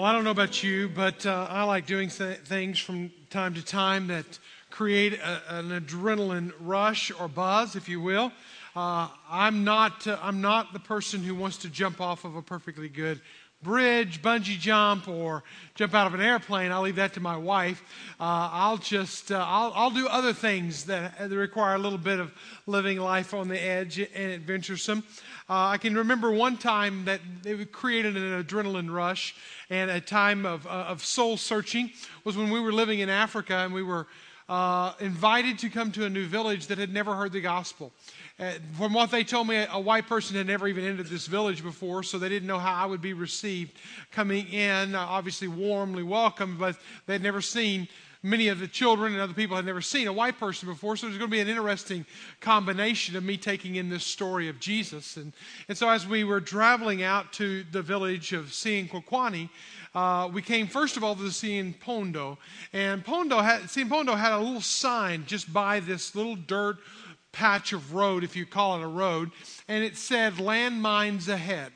Well, I don't know about you, but uh, I like doing th- things from time to time that create a, an adrenaline rush or buzz, if you will. Uh, I'm not. Uh, I'm not the person who wants to jump off of a perfectly good bridge, bungee jump, or jump out of an airplane. I'll leave that to my wife. Uh, I'll just. Uh, I'll, I'll do other things that, that, require a little bit of living life on the edge and adventuresome. Uh, I can remember one time that it created an adrenaline rush and a time of, uh, of soul searching was when we were living in Africa and we were uh, invited to come to a new village that had never heard the gospel. Uh, from what they told me, a, white person had never even entered this village before, so they didn't know how I would be received coming in. Uh, obviously, warmly welcomed, but they'd never seen many of the children and other people had never seen a white person before. So it was going to be an interesting combination of me taking in this story of Jesus. And, and so as we were traveling out to the village of Sienquaquani, uh, we came first of all to the Cien Pondo. And Pondo had, Pondo had a little sign just by this little dirt patch of road, if you call it a road, and it said landmines ahead.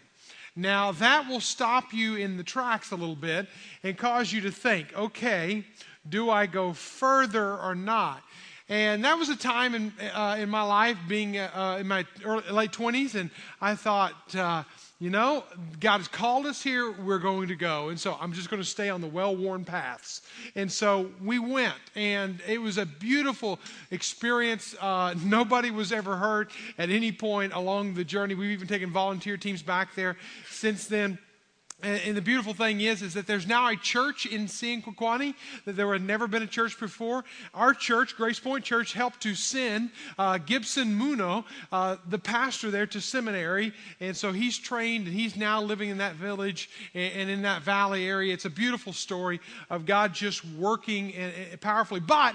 Now, that will stop you in the tracks a little bit and cause you to think, okay, do I go further or not? And that was a time in, uh, in my life, being uh, in my early, late 20s, and I thought, uh, you know, God has called us here, we're going to go. And so I'm just going to stay on the well worn paths. And so we went, and it was a beautiful experience. Uh, nobody was ever hurt at any point along the journey. We've even taken volunteer teams back there since then. And the beautiful thing is, is that there's now a church in Sienquaquani that there had never been a church before. Our church, Grace Point Church, helped to send uh, Gibson Muno, uh, the pastor there, to seminary. And so he's trained and he's now living in that village and, and in that valley area. It's a beautiful story of God just working and, and powerfully. But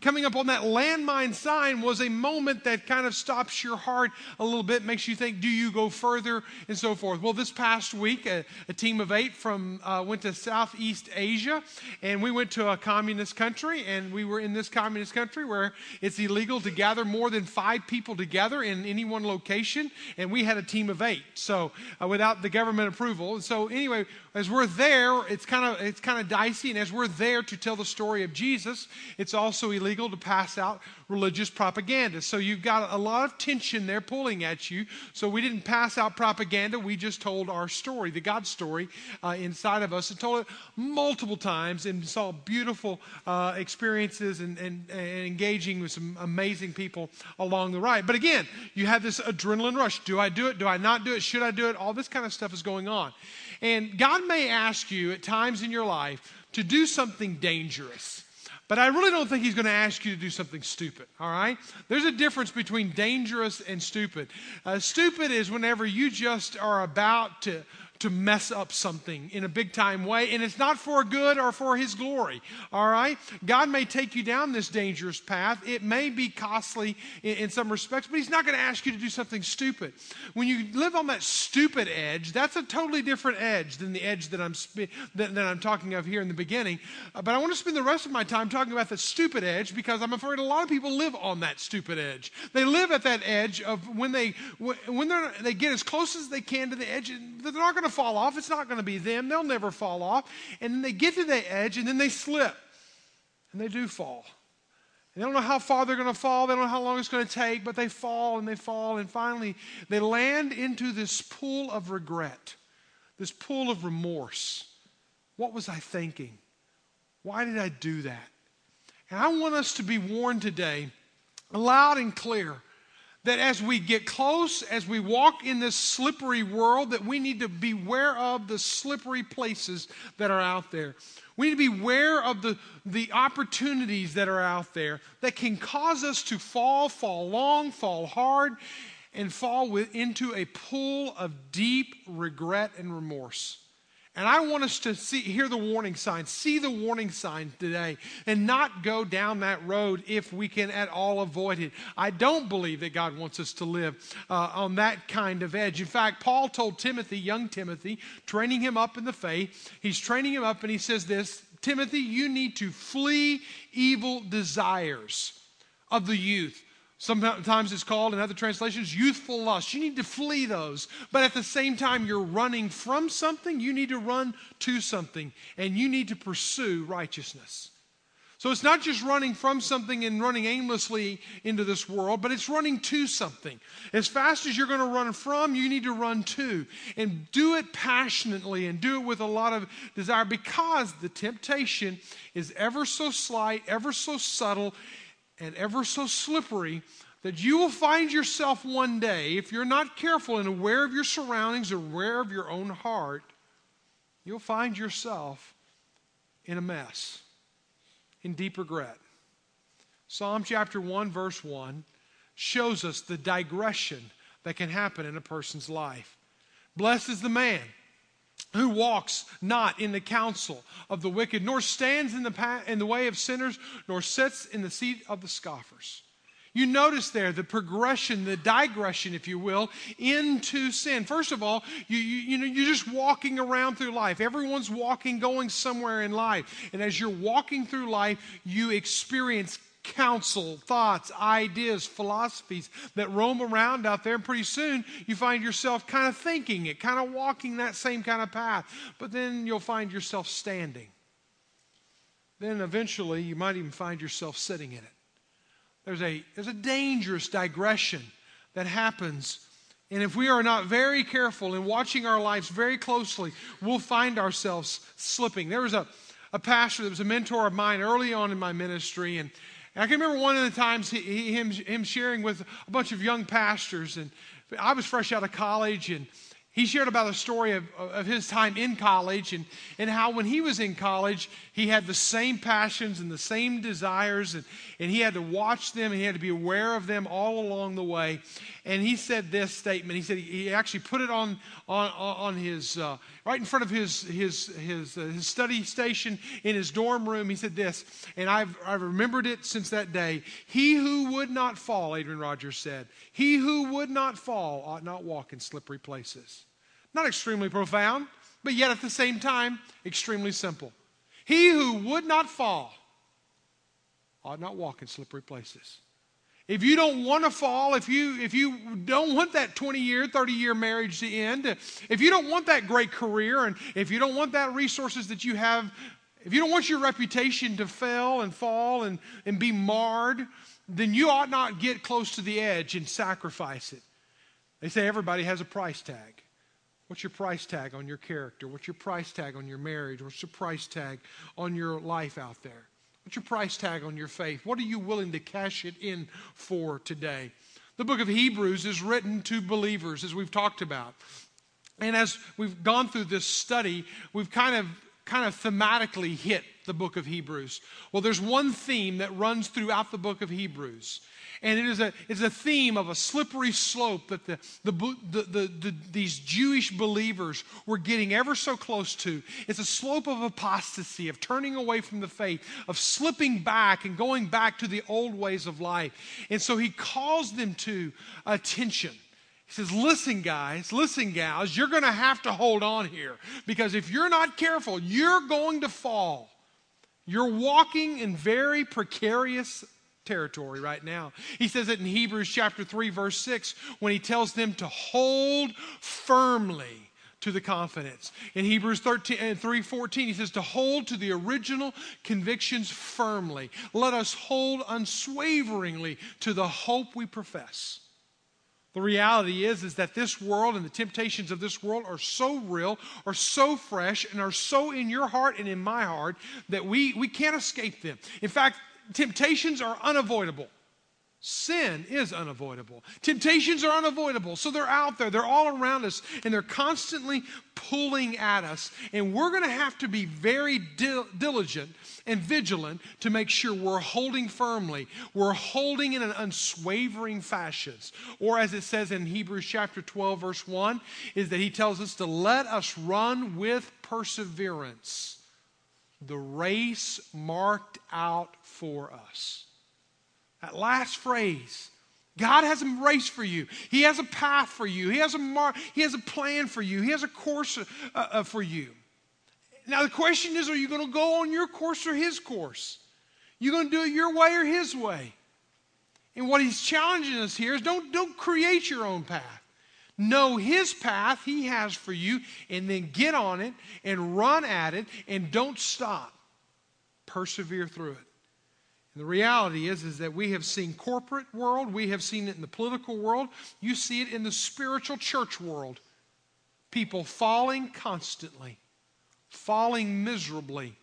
coming up on that landmine sign was a moment that kind of stops your heart a little bit, makes you think, do you go further and so forth. Well, this past week, a, a team of eight from uh, went to Southeast Asia, and we went to a communist country, and we were in this communist country where it's illegal to gather more than five people together in any one location, and we had a team of eight, so uh, without the government approval. And So anyway, as we're there, it's kind of it's kind of dicey, and as we're there to tell the story of Jesus, it's also illegal to pass out religious propaganda. So you've got a lot of tension there pulling at you. So we didn't pass out propaganda. We just told our story, the God story uh, inside of us, and told it multiple times and saw beautiful uh, experiences and, and, and engaging with some amazing people along the ride. But again, you have this adrenaline rush. Do I do it? Do I not do it? Should I do it? All this kind of stuff is going on. And God may ask you at times in your life to do something dangerous. But I really don't think he's going to ask you to do something stupid, all right? There's a difference between dangerous and stupid. Uh, stupid is whenever you just are about to to mess up something in a big time way, and it's not for good or for His glory. All right? God may take you down this dangerous path. It may be costly in, in some respects, but He's not going to ask you to do something stupid. When you live on that stupid edge, that's a totally different edge than the edge that I'm, spe- that, that I'm talking of here in the beginning. Uh, but I want to spend the rest of my time talking about the stupid edge because I'm afraid a lot of people live on that stupid edge. They live at that edge of when they when they get as close as they can to the edge, they're not going to fall off. It's not going to be them. They'll never fall off. And then they get to the edge and then they slip. And they do fall. And they don't know how far they're going to fall. They don't know how long it's going to take, but they fall and they fall. And finally, they land into this pool of regret, this pool of remorse. What was I thinking? Why did I do that? And I want us to be warned today, loud and clear, that as we get close, as we walk in this slippery world, that we need to beware of the slippery places that are out there. We need to be aware of the, the opportunities that are out there that can cause us to fall, fall long, fall hard, and fall with, into a pool of deep regret and remorse. And I want us to see, hear the warning signs, see the warning signs today, and not go down that road if we can at all avoid it. I don't believe that God wants us to live uh, on that kind of edge. In fact, Paul told Timothy, young Timothy, training him up in the faith, he's training him up, and he says this Timothy, you need to flee evil desires of the youth Sometimes it's called in other translations youthful lust. You need to flee those. But at the same time, you're running from something, you need to run to something, and you need to pursue righteousness. So it's not just running from something and running aimlessly into this world, but it's running to something. As fast as you're going to run from, you need to run to. And do it passionately and do it with a lot of desire because the temptation is ever so slight, ever so subtle, and ever so slippery that you will find yourself one day, if you're not careful and aware of your surroundings, aware of your own heart, you'll find yourself in a mess in deep regret. Psalm chapter 1, verse 1 shows us the digression that can happen in a person's life. Blessed is the man who walks not in the counsel of the wicked, nor stands in the, in the way of sinners, nor sits in the seat of the scoffers. You notice there the progression, the digression, if you will, into sin. First of all, you, you, you, know, you're just walking around through life. Everyone's walking, going somewhere in life. And as you're walking through life, you experience counsel, thoughts, ideas, philosophies that roam around out there. And pretty soon you find yourself kind of thinking it, kind of walking that same kind of path. But then you'll find yourself standing. Then eventually you might even find yourself sitting in it. There's a, there's a dangerous digression that happens. And if we are not very careful in watching our lives very closely, we'll find ourselves slipping. There was a, a pastor that was a mentor of mine early on in my ministry, and, I can remember one of the times he, he, him, him sharing with a bunch of young pastors, and I was fresh out of college, and he shared about a story of, of his time in college and, and how when he was in college, he had the same passions and the same desires, and, and he had to watch them and he had to be aware of them all along the way. And he said this statement. He said he actually put it on, on, on his, uh, right in front of his, his, his, uh, his study station in his dorm room. He said this, and I've, I've remembered it since that day. He who would not fall, Adrian Rogers said, he who would not fall ought not walk in slippery places. Not extremely profound, but yet at the same time, extremely simple. He who would not fall ought not walk in slippery places. If you don't want to fall, if you, if you don't want that 20 year, 30 year marriage to end, if you don't want that great career, and if you don't want that resources that you have, if you don't want your reputation to fail and fall and, and be marred, then you ought not get close to the edge and sacrifice it. They say everybody has a price tag. What's your price tag on your character? What's your price tag on your marriage? What's your price tag on your life out there? What's your price tag on your faith? What are you willing to cash it in for today? The book of Hebrews is written to believers, as we've talked about. And as we've gone through this study, we've kind of kind of thematically hit the book of Hebrews. Well, there's one theme that runs throughout the book of Hebrews. And it is a, it's a theme of a slippery slope that the, the, the, the, these Jewish believers were getting ever so close to. It's a slope of apostasy, of turning away from the faith, of slipping back and going back to the old ways of life. And so he calls them to attention. He says, Listen, guys, listen, gals, you're going to have to hold on here because if you're not careful, you're going to fall. You're walking in very precarious territory right now. He says it in Hebrews chapter 3 verse 6 when he tells them to hold firmly to the confidence. In Hebrews 13 uh, and 3:14 he says to hold to the original convictions firmly. Let us hold unswaveringly to the hope we profess. The reality is, is that this world and the temptations of this world are so real, are so fresh, and are so in your heart and in my heart that we, we can't escape them. In fact, temptations are unavoidable. Sin is unavoidable. Temptations are unavoidable. So they're out there, they're all around us, and they're constantly pulling at us. And we're going to have to be very diligent and vigilant to make sure we're holding firmly, we're holding in an unswavering fashion. Or as it says in Hebrews chapter 12, verse 1, is that he tells us to let us run with perseverance the race marked out for us. That last phrase, God has a race for you. He has a path for you. He has a mar- He has a plan for you. He has a course uh, uh, for you. Now the question is, are you going to go on your course or His course? You going to do it your way or His way? And what he's challenging us here is don't, don't create your own path. Know his path he has for you, and then get on it and run at it and don't stop. Persevere through it. And the reality is, is that we have seen corporate world, we have seen it in the political world, you see it in the spiritual church world. People falling constantly, falling miserably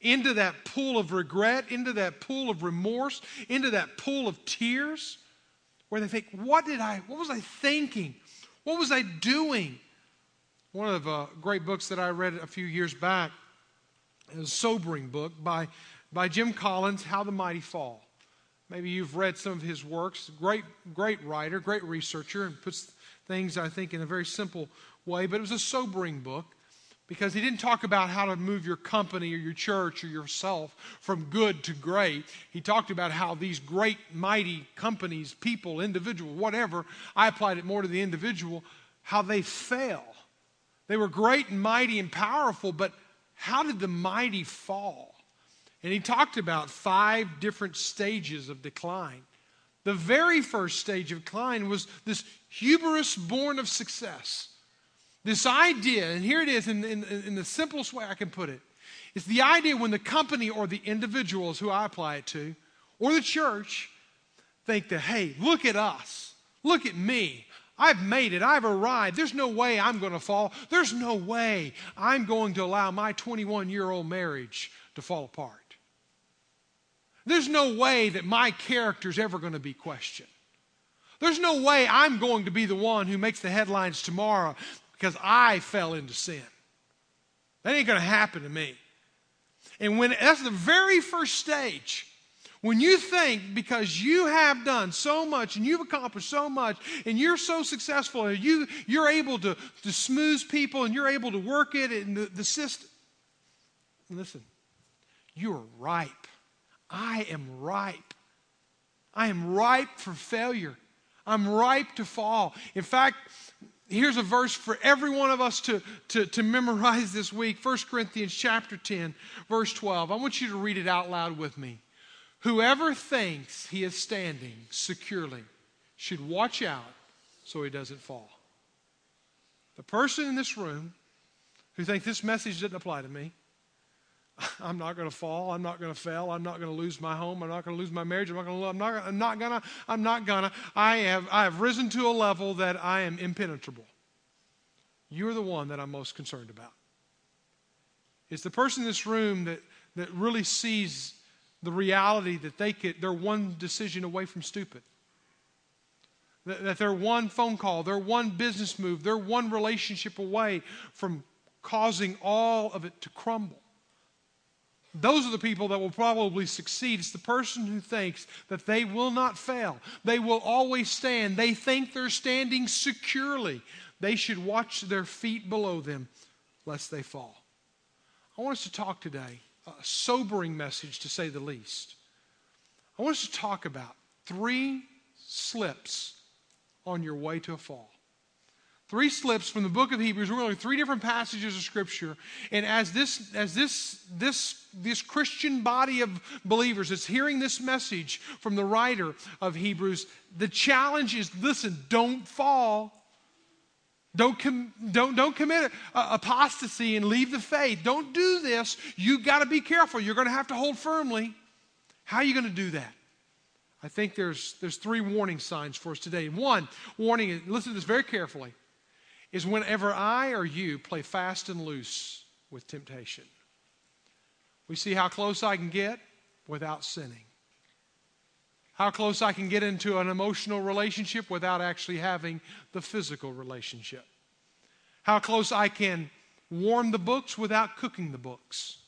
into that pool of regret, into that pool of remorse, into that pool of tears, where they think, what did I, what was I thinking? What was I doing? One of the uh, great books that I read a few years back is a sobering book by, by Jim Collins, How the Mighty Fall. Maybe you've read some of his works. Great, great writer, great researcher, and puts things, I think, in a very simple way. But it was a sobering book because he didn't talk about how to move your company or your church or yourself from good to great. He talked about how these great, mighty companies, people, individual, whatever, I applied it more to the individual, how they fail. They were great and mighty and powerful, but how did the mighty fall? And he talked about five different stages of decline. The very first stage of decline was this hubris born of success. This idea, and here it is in, in, in the simplest way I can put it, it's the idea when the company or the individuals who I apply it to, or the church, think that, hey, look at us. Look at me. I've made it. I've arrived. There's no way I'm going to fall. There's no way I'm going to allow my 21 year old marriage to fall apart. There's no way that my character's ever going to be questioned. There's no way I'm going to be the one who makes the headlines tomorrow because I fell into sin. That ain't going to happen to me. And when that's the very first stage, when you think because you have done so much and you've accomplished so much and you're so successful and you, you're able to, to smooth people and you're able to work it in the, the system. Listen, you're ripe. I am ripe. I am ripe for failure. I'm ripe to fall. In fact, here's a verse for every one of us to, to, to memorize this week 1 Corinthians chapter 10, verse 12. I want you to read it out loud with me. Whoever thinks he is standing securely should watch out so he doesn't fall. The person in this room who thinks this message doesn't apply to me, I'm not going to fall. I'm not going to fail. I'm not going to lose my home. I'm not going to lose my marriage. I'm not going to. I'm not. I'm not going to. I'm not going to. I have. I have risen to a level that I am impenetrable. You're the one that I'm most concerned about. It's the person in this room that that really sees the reality that they could. They're one decision away from stupid. That, that they're one phone call. They're one business move. They're one relationship away from causing all of it to crumble. Those are the people that will probably succeed. It's the person who thinks that they will not fail. They will always stand. They think they're standing securely. They should watch their feet below them lest they fall. I want us to talk today, a sobering message to say the least. I want us to talk about three slips on your way to a fall. Three slips from the book of Hebrews. We're going three different passages of Scripture. And as this, as this, this, this Christian body of believers is hearing this message from the writer of Hebrews, the challenge is listen, don't fall. Don't, com- don't, don't commit apostasy and leave the faith. Don't do this. You've got to be careful. You're going to have to hold firmly. How are you going to do that? I think there's, there's three warning signs for us today. One warning, listen to this very carefully is whenever I or you play fast and loose with temptation. We see how close I can get without sinning. How close I can get into an emotional relationship without actually having the physical relationship. How close I can warm the books without cooking the books.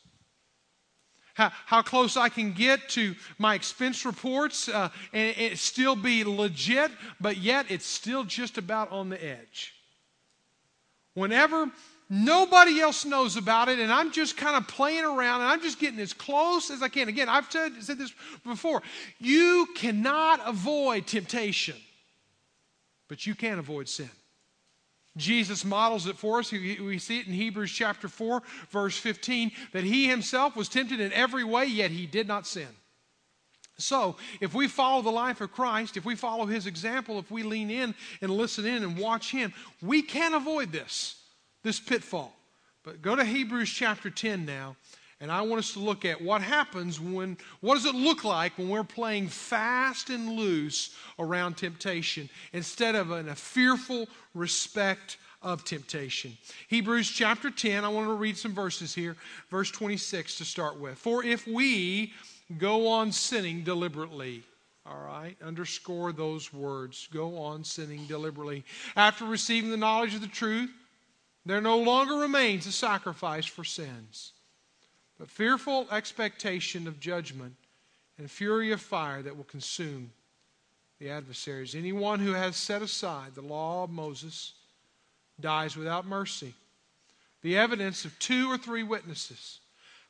How, how close I can get to my expense reports uh, and it still be legit, but yet it's still just about on the edge whenever nobody else knows about it and I'm just kind of playing around and I'm just getting as close as I can. Again, I've said, said this before. You cannot avoid temptation, but you can avoid sin. Jesus models it for us. We see it in Hebrews chapter 4, verse 15, that he himself was tempted in every way, yet he did not sin. So, if we follow the life of Christ, if we follow his example, if we lean in and listen in and watch him, we can avoid this, this pitfall. But go to Hebrews chapter 10 now, and I want us to look at what happens when, what does it look like when we're playing fast and loose around temptation instead of in a fearful respect of temptation. Hebrews chapter 10, I want to read some verses here. Verse 26 to start with. For if we go on sinning deliberately, all right, underscore those words. Go on sinning deliberately. After receiving the knowledge of the truth, there no longer remains a sacrifice for sins, but fearful expectation of judgment and fury of fire that will consume the adversaries. Anyone who has set aside the law of Moses dies without mercy. The evidence of two or three witnesses.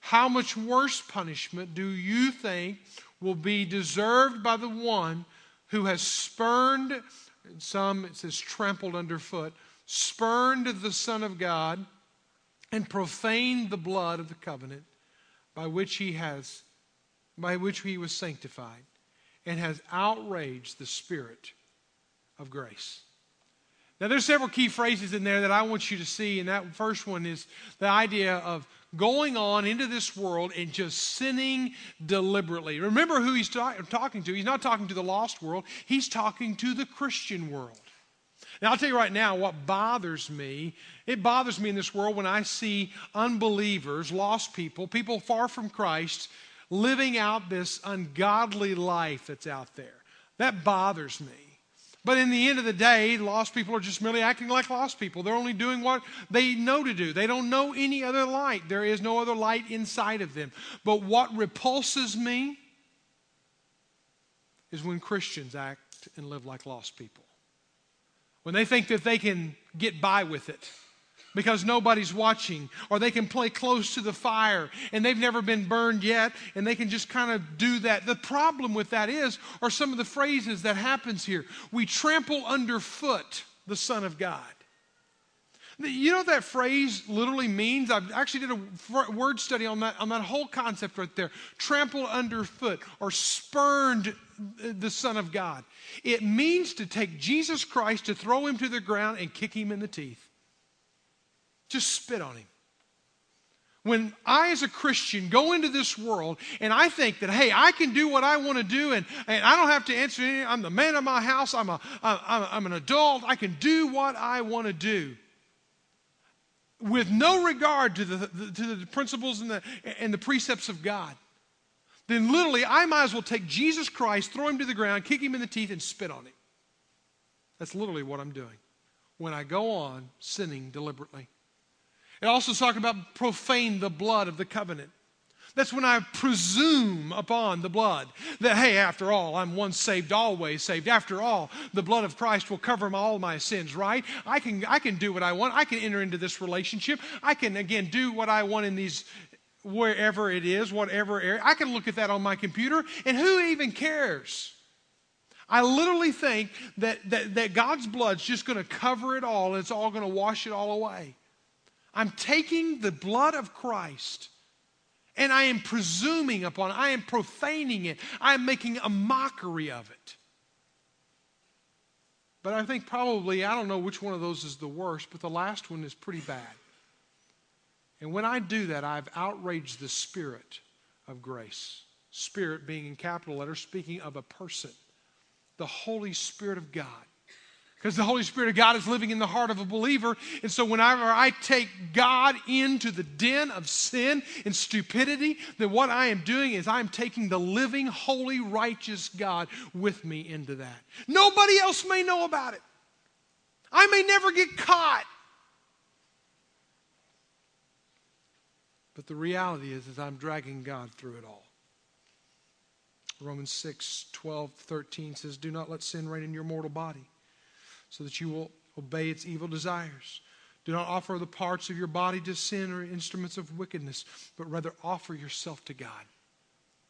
How much worse punishment do you think will be deserved by the one who has spurned, some it says trampled underfoot, spurned the Son of God and profaned the blood of the covenant by which he has by which he was sanctified and has outraged the spirit of grace. Now, there's several key phrases in there that I want you to see, and that first one is the idea of going on into this world and just sinning deliberately. Remember who he's ta- talking to. He's not talking to the lost world, he's talking to the Christian world. Now, I'll tell you right now what bothers me. It bothers me in this world when I see unbelievers, lost people, people far from Christ, living out this ungodly life that's out there. That bothers me. But in the end of the day, lost people are just merely acting like lost people. They're only doing what they know to do. They don't know any other light. There is no other light inside of them. But what repulses me is when Christians act and live like lost people. When they think that they can get by with it because nobody's watching, or they can play close to the fire and they've never been burned yet, and they can just kind of do that. The problem with that is, are some of the phrases that happens here. We trample underfoot the Son of God. You know that phrase literally means? I actually did a word study on that, on that whole concept right there. Trample underfoot or spurned the Son of God. It means to take Jesus Christ, to throw him to the ground and kick him in the teeth. Just spit on him. When I, as a Christian, go into this world and I think that, hey, I can do what I want to do and, and I don't have to answer anything. I'm the man of my house. I'm, a, I'm, I'm an adult. I can do what I want to do with no regard to the, the, to the principles and the, and the precepts of God. Then literally, I might as well take Jesus Christ, throw him to the ground, kick him in the teeth, and spit on him. That's literally what I'm doing when I go on sinning deliberately. It also talks about profane the blood of the covenant. That's when I presume upon the blood that, hey, after all, I'm once saved, always saved. After all, the blood of Christ will cover my, all my sins, right? I can, I can do what I want. I can enter into this relationship. I can, again, do what I want in these, wherever it is, whatever area. I can look at that on my computer, and who even cares? I literally think that, that, that God's blood's just going to cover it all, and it's all going to wash it all away. I'm taking the blood of Christ and I am presuming upon it. I am profaning it. I am making a mockery of it. But I think probably, I don't know which one of those is the worst, but the last one is pretty bad. And when I do that, I've outraged the spirit of grace. Spirit being in capital letters, speaking of a person, the Holy Spirit of God. Because the Holy Spirit of God is living in the heart of a believer. And so, whenever I take God into the den of sin and stupidity, then what I am doing is I'm taking the living, holy, righteous God with me into that. Nobody else may know about it. I may never get caught. But the reality is, is I'm dragging God through it all. Romans 6, 12, 13 says, Do not let sin reign in your mortal body so that you will obey its evil desires. Do not offer the parts of your body to sin or instruments of wickedness, but rather offer yourself to God.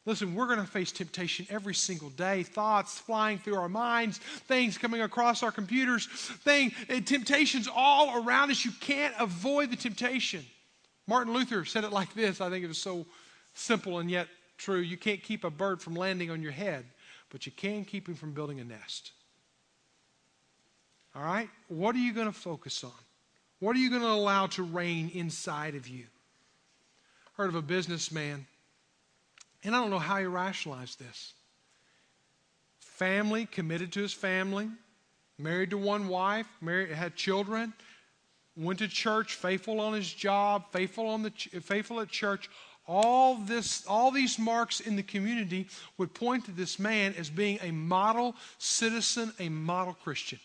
Listen, we're going to face temptation every single day. Thoughts flying through our minds, things coming across our computers, thing, eh, temptations all around us. You can't avoid the temptation. Martin Luther said it like this. I think it was so simple and yet true. You can't keep a bird from landing on your head, but you can keep him from building a nest. All right? What are you going to focus on? What are you going to allow to reign inside of you? Heard of a businessman, and I don't know how he rationalized this. Family, committed to his family, married to one wife, married, had children, went to church, faithful on his job, faithful on the faithful at church. All this, all these marks in the community would point to this man as being a model citizen, a model Christian.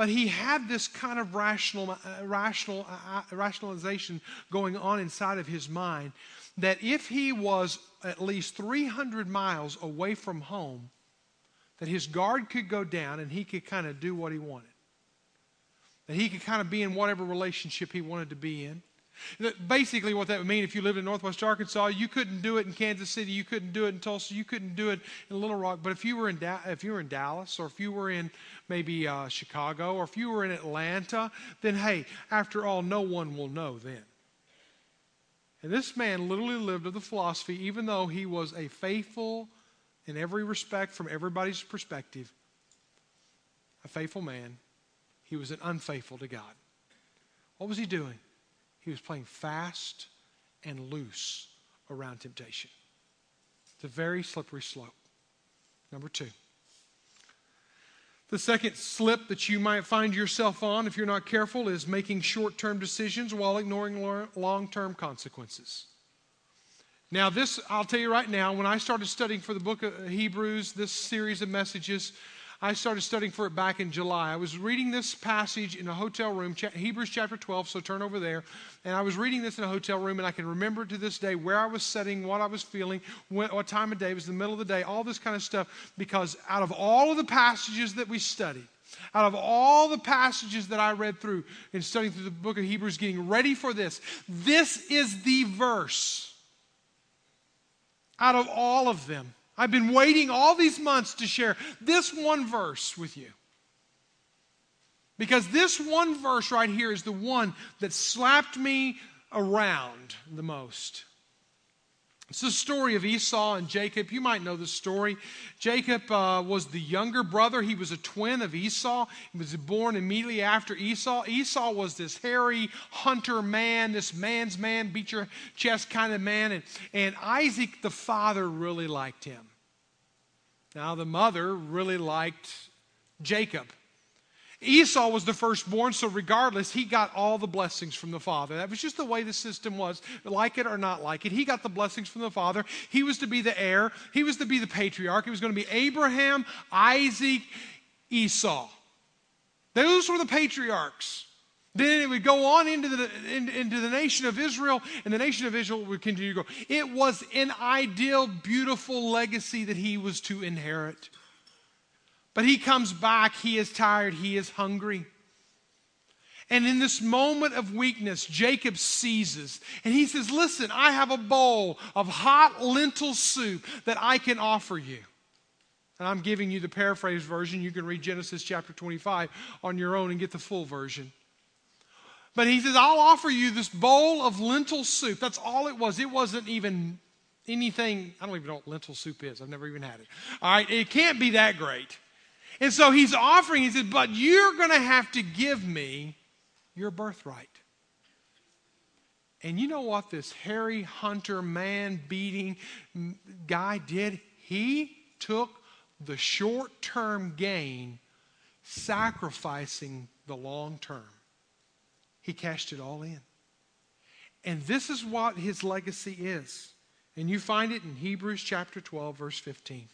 But he had this kind of rational, uh, rational uh, uh rationalization going on inside of his mind that if he was at least 300 miles away from home, that his guard could go down and he could kind of do what he wanted. That he could kind of be in whatever relationship he wanted to be in. Basically, what that would mean if you lived in Northwest Arkansas, you couldn't do it in Kansas City, you couldn't do it in Tulsa, you couldn't do it in Little Rock. But if you were in da- if you were in Dallas, or if you were in maybe uh, Chicago, or if you were in Atlanta, then hey, after all, no one will know then. And this man literally lived of the philosophy, even though he was a faithful, in every respect, from everybody's perspective, a faithful man, he was an unfaithful to God. What was he doing? He was playing fast and loose around temptation. It's a very slippery slope. Number two. The second slip that you might find yourself on if you're not careful is making short term decisions while ignoring long term consequences. Now, this, I'll tell you right now, when I started studying for the book of Hebrews, this series of messages, I started studying for it back in July. I was reading this passage in a hotel room, Hebrews chapter 12, so turn over there. And I was reading this in a hotel room, and I can remember to this day where I was sitting, what I was feeling, what, time of day. It was the middle of the day, all this kind of stuff. Because out of all of the passages that we studied, out of all the passages that I read through in studying through the book of Hebrews, getting ready for this, this is the verse out of all of them I've been waiting all these months to share this one verse with you. Because this one verse right here is the one that slapped me around the most. It's the story of Esau and Jacob. You might know the story. Jacob uh, was the younger brother. He was a twin of Esau. He was born immediately after Esau. Esau was this hairy hunter man, this man's man, beat your chest kind of man. And, and Isaac, the father, really liked him. Now, the mother really liked Jacob. Esau was the firstborn, so regardless, he got all the blessings from the father. That was just the way the system was. Like it or not like it, he got the blessings from the father. He was to be the heir, he was to be the patriarch. He was going to be Abraham, Isaac, Esau. Those were the patriarchs. Then it would go on into the, into the nation of Israel, and the nation of Israel would continue to go. It was an ideal, beautiful legacy that he was to inherit. But he comes back, he is tired, he is hungry. And in this moment of weakness, Jacob seizes and he says, Listen, I have a bowl of hot lentil soup that I can offer you. And I'm giving you the paraphrase version. You can read Genesis chapter 25 on your own and get the full version. But he says, I'll offer you this bowl of lentil soup. That's all it was. It wasn't even anything. I don't even know what lentil soup is. I've never even had it. All right, it can't be that great. And so he's offering, he says, But you're going to have to give me your birthright. And you know what this hairy hunter, man beating guy did? He took the short term gain, sacrificing the long term. He cashed it all in. And this is what his legacy is. And you find it in Hebrews chapter 12, verse 15.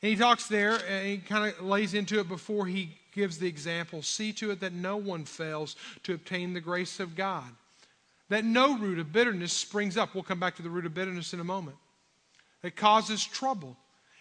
And he talks there, and he kind of lays into it before he gives the example. See to it that no one fails to obtain the grace of God, that no root of bitterness springs up. We'll come back to the root of bitterness in a moment. It causes trouble.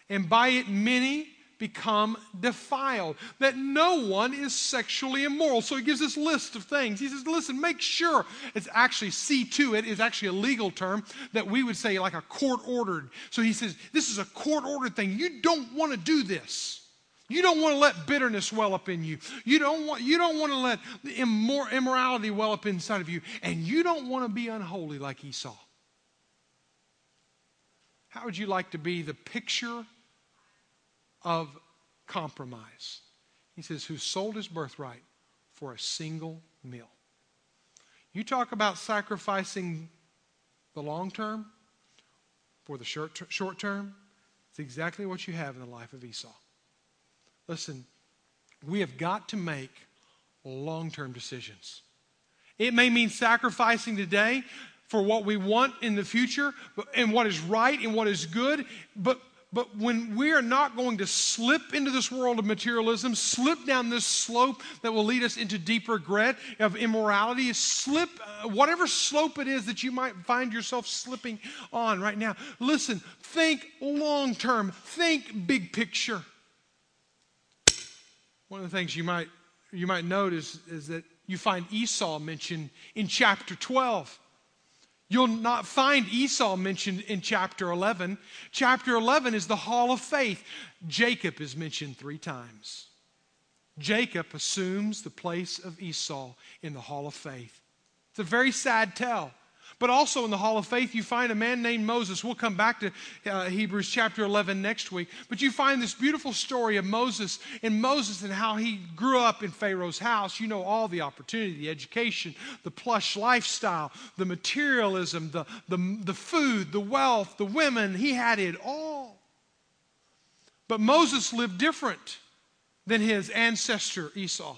And by it, many become defiled, that no one is sexually immoral. So he gives this list of things. He says, listen, make sure it's actually, see to it is actually a legal term that we would say like a court ordered. So he says, this is a court ordered thing. You don't want to do this. You don't want to let bitterness well up in you. You don't want, you don't want to let immor- immorality well up inside of you. And you don't want to be unholy like Esau. How would you like to be the picture of compromise? He says, Who sold his birthright for a single meal. You talk about sacrificing the long term for the short, short term, it's exactly what you have in the life of Esau. Listen, we have got to make long term decisions. It may mean sacrificing today for what we want in the future and what is right and what is good, but but when we are not going to slip into this world of materialism, slip down this slope that will lead us into deep regret of immorality, slip, uh, whatever slope it is that you might find yourself slipping on right now, listen, think long term, think big picture. One of the things you might, you might notice is that you find Esau mentioned in chapter 12. You'll not find Esau mentioned in chapter 11. Chapter 11 is the hall of faith. Jacob is mentioned three times. Jacob assumes the place of Esau in the hall of faith. It's a very sad tale. But also in the Hall of Faith, you find a man named Moses. We'll come back to uh, Hebrews chapter 11 next week. But you find this beautiful story of Moses and Moses and how he grew up in Pharaoh's house. You know all the opportunity, the education, the plush lifestyle, the materialism, the, the, the food, the wealth, the women. He had it all. But Moses lived different than his ancestor Esau.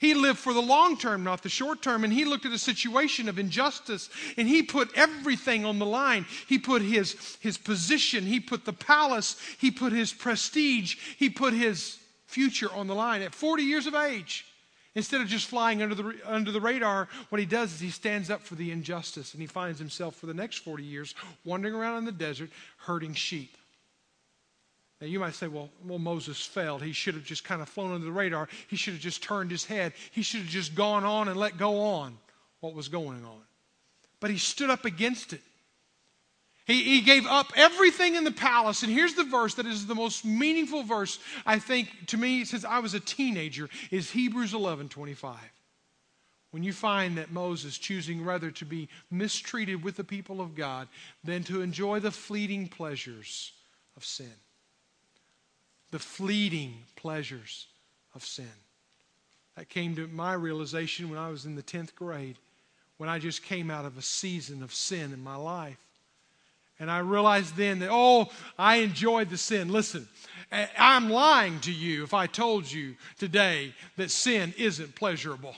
He lived for the long term, not the short term. And he looked at a situation of injustice and he put everything on the line. He put his, his position, he put the palace, he put his prestige, he put his future on the line at 40 years of age. Instead of just flying under the, under the radar, what he does is he stands up for the injustice and he finds himself for the next 40 years wandering around in the desert herding sheep. Now, you might say, well, well, Moses failed. He should have just kind of flown under the radar. He should have just turned his head. He should have just gone on and let go on what was going on. But he stood up against it. He, he gave up everything in the palace. And here's the verse that is the most meaningful verse, I think, to me, since I was a teenager, is Hebrews 11 25. When you find that Moses choosing rather to be mistreated with the people of God than to enjoy the fleeting pleasures of sin the fleeting pleasures of sin. That came to my realization when I was in the 10th grade, when I just came out of a season of sin in my life. And I realized then that, oh, I enjoyed the sin. Listen, I'm lying to you if I told you today that sin isn't pleasurable.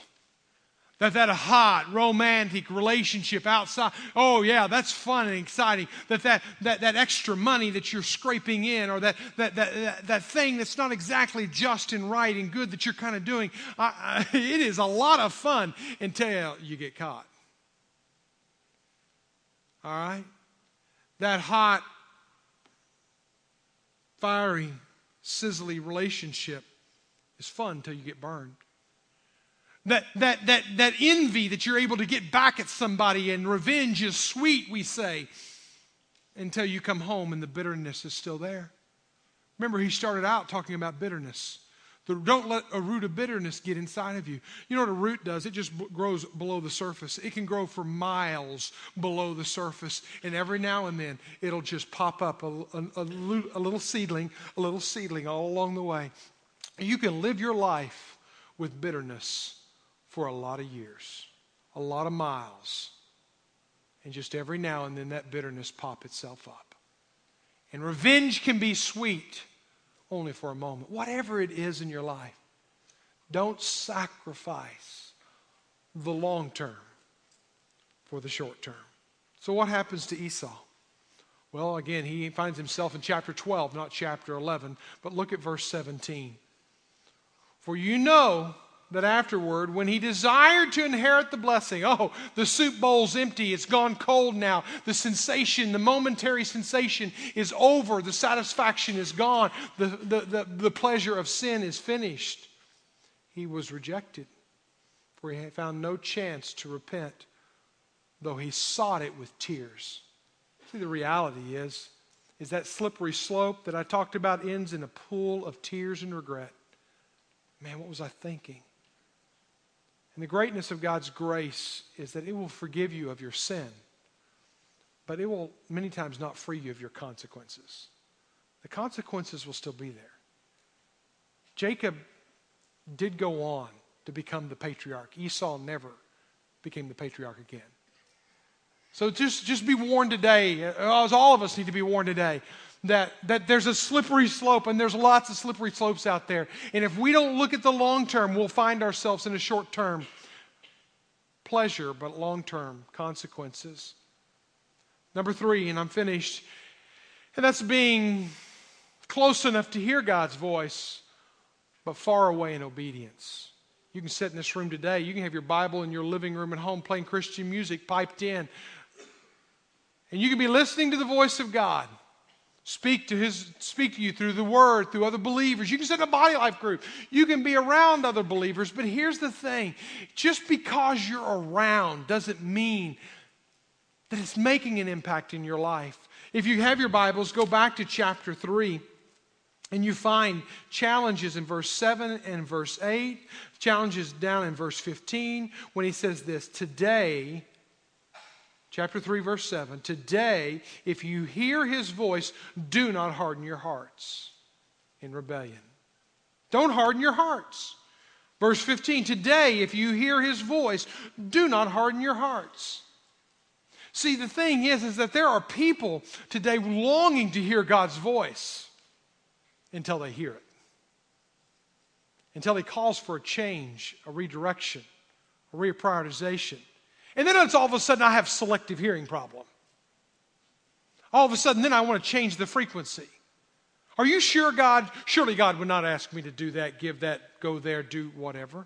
That that hot, romantic relationship outside, oh yeah, that's fun and exciting. That that, that, that extra money that you're scraping in or that, that, that, that, that thing that's not exactly just and right and good that you're kind of doing, I, I, it is a lot of fun until you get caught. All right? That hot, fiery, sizzly relationship is fun until you get burned. That, that, that, that envy that you're able to get back at somebody and revenge is sweet, we say, until you come home and the bitterness is still there. Remember, he started out talking about bitterness. The, don't let a root of bitterness get inside of you. You know what a root does? It just b- grows below the surface. It can grow for miles below the surface, and every now and then it'll just pop up a, a, a, a little seedling, a little seedling all along the way. You can live your life with bitterness for a lot of years, a lot of miles. And just every now and then that bitterness pop itself up. And revenge can be sweet only for a moment. Whatever it is in your life, don't sacrifice the long term for the short term. So, what happens to Esau? Well, again, he finds himself in chapter 12, not chapter 11. But look at verse 17. For you know that afterward, when he desired to inherit the blessing, oh, the soup bowl's empty, it's gone cold now. The sensation, the momentary sensation is over, the satisfaction is gone, the, the, the, the pleasure of sin is finished. He was rejected, for he found no chance to repent, though he sought it with tears. See, the reality is, is that slippery slope that I talked about ends in a pool of tears and regret. Man, what was I thinking? And the greatness of God's grace is that it will forgive you of your sin. but it will many times not free you of your consequences. The consequences will still be there. Jacob did go on to become the patriarch. Esau never became the patriarch again. So just, just be warned today, as all of us need to be warned today, that, that there's a slippery slope and there's lots of slippery slopes out there. And if we don't look at the long term, we'll find ourselves in a short term pleasure, but long term consequences. Number three, and I'm finished, and that's being close enough to hear God's voice, but far away in obedience. You can sit in this room today. You can have your Bible in your living room at home playing Christian music piped in. And you can be listening to the voice of God speak to his speak to you through the word through other believers. You can sit in a body life group. You can be around other believers. But here's the thing. Just because you're around doesn't mean that it's making an impact in your life. If you have your bibles go back to chapter 3 and you find challenges in verse 7 and verse 8, challenges down in verse 15 when he says this Today, chapter 3, verse 7, today, if you hear his voice, do not harden your hearts in rebellion. Don't harden your hearts. Verse 15, today, if you hear his voice, do not harden your hearts. See, the thing is, is that there are people today longing to hear God's voice until they hear it. Until he calls for a change, a redirection, a reprioritization. And then it's all of a sudden I have selective hearing problem. All of a sudden, then I want to change the frequency. Are you sure God, surely God would not ask me to do that, give that, go there, do whatever?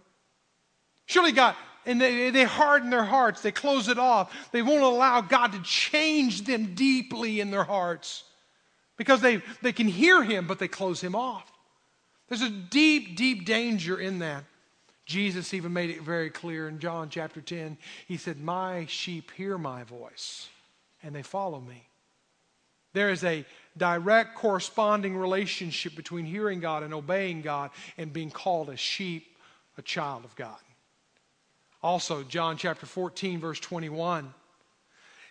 Surely God, and they, they harden their hearts, they close it off. They won't allow God to change them deeply in their hearts because they, they can hear him, but they close him off. There's a deep, deep danger in that. Jesus even made it very clear in John chapter 10. He said, My sheep hear my voice, and they follow me. There is a direct corresponding relationship between hearing God and obeying God and being called a sheep, a child of God. Also, John chapter 14, verse 21,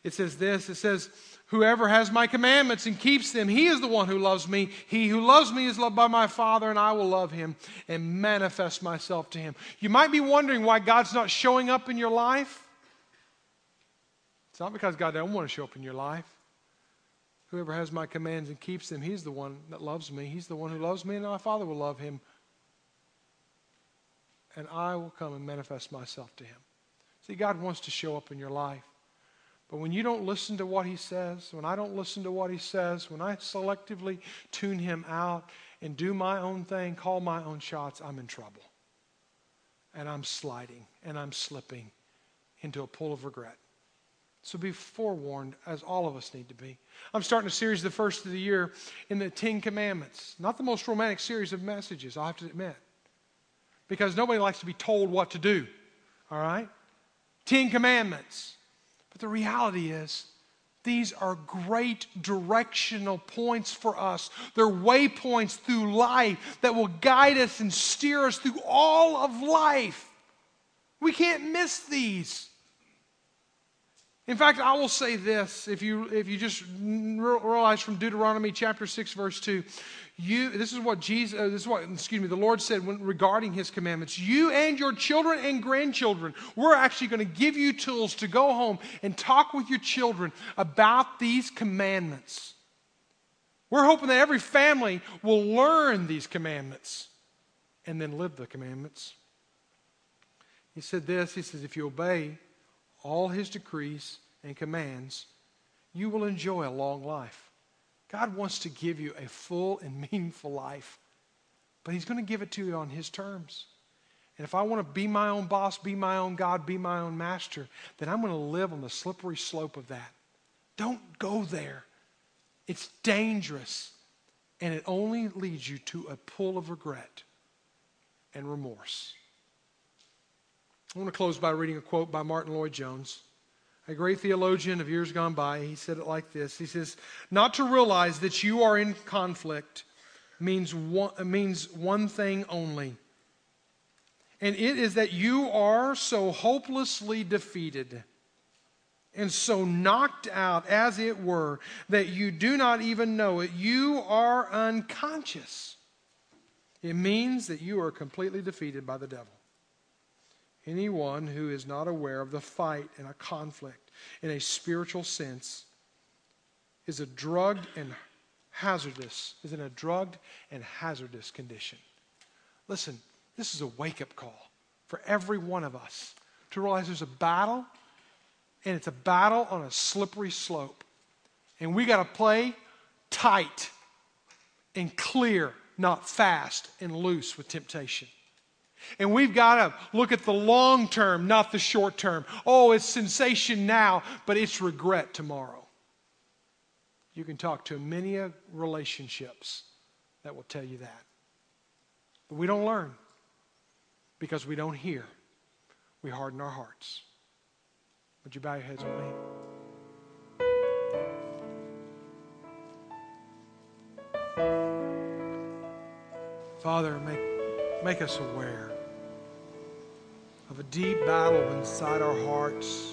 it says this it says, Whoever has my commandments and keeps them, he is the one who loves me. He who loves me is loved by my Father, and I will love him and manifest myself to him. You might be wondering why God's not showing up in your life. It's not because God doesn't want to show up in your life. Whoever has my commands and keeps them, he's the one that loves me. He's the one who loves me, and my Father will love him. And I will come and manifest myself to him. See, God wants to show up in your life. But when you don't listen to what he says, when I don't listen to what he says, when I selectively tune him out and do my own thing, call my own shots, I'm in trouble. And I'm sliding and I'm slipping into a pool of regret. So be forewarned, as all of us need to be. I'm starting a series the first of the year in the Ten Commandments. Not the most romantic series of messages, I have to admit. Because nobody likes to be told what to do. All right? Ten Commandments. But the reality is, these are great directional points for us. They're waypoints through life that will guide us and steer us through all of life. We can't miss these. In fact, I will say this if you, if you just realize from Deuteronomy chapter 6, verse 2, you, this is what Jesus, uh, this is what, excuse me, the Lord said when, regarding his commandments. You and your children and grandchildren, we're actually going to give you tools to go home and talk with your children about these commandments. We're hoping that every family will learn these commandments and then live the commandments. He said this He says, if you obey all his decrees and commands, you will enjoy a long life. God wants to give you a full and meaningful life, but He's going to give it to you on His terms. And if I want to be my own boss, be my own God, be my own master, then I'm going to live on the slippery slope of that. Don't go there. It's dangerous, and it only leads you to a pool of regret and remorse. I want to close by reading a quote by Martyn Lloyd-Jones a great theologian of years gone by, he said it like this He says, Not to realize that you are in conflict means one, means one thing only. And it is that you are so hopelessly defeated and so knocked out, as it were, that you do not even know it. You are unconscious. It means that you are completely defeated by the devil. Anyone who is not aware of the fight and a conflict in a spiritual sense is a drugged and hazardous, is in a drugged and hazardous condition. Listen, this is a wake up call for every one of us to realize there's a battle, and it's a battle on a slippery slope. And we got to play tight and clear, not fast and loose with temptation. And we've got to look at the long term, not the short term. Oh, it's sensation now, but it's regret tomorrow. You can talk to many relationships that will tell you that. But we don't learn because we don't hear. We harden our hearts. Would you bow your heads with me? Father, make, make us aware of a deep battle inside our hearts.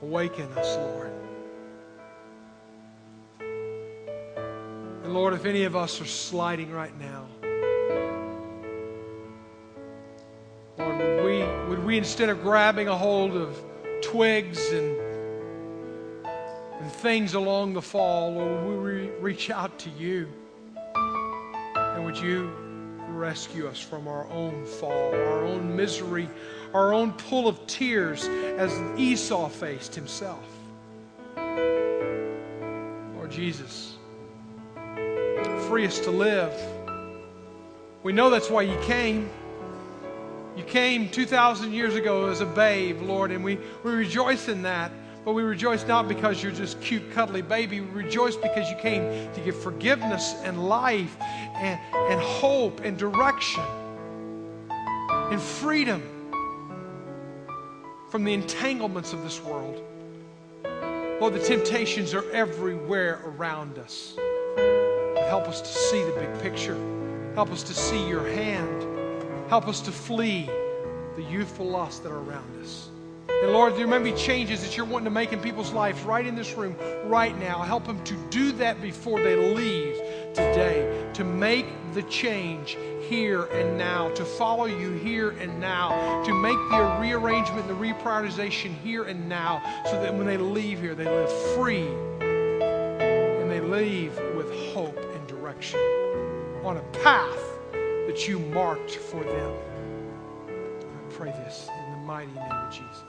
Awaken us, Lord. And Lord, if any of us are sliding right now, Lord, would we, would we instead of grabbing a hold of twigs and, and things along the fall, Lord, would we reach out to you? And would you rescue us from our own fall, our own misery, our own pool of tears as Esau faced himself. Lord Jesus, free us to live. We know that's why you came. You came 2,000 years ago as a babe, Lord, and we, we rejoice in that. But we rejoice not because you're just cute, cuddly baby. We rejoice because you came to give forgiveness and life and, and hope and direction and freedom from the entanglements of this world. Lord, the temptations are everywhere around us. Help us to see the big picture. Help us to see your hand. Help us to flee the youthful lusts that are around us. And Lord, there may be changes that you're wanting to make in people's lives right in this room, right now. Help them to do that before they leave today, to make the change here and now, to follow you here and now, to make the rearrangement, the reprioritization here and now, so that when they leave here, they live free and they leave with hope and direction on a path that you marked for them. I pray this in the mighty name of Jesus.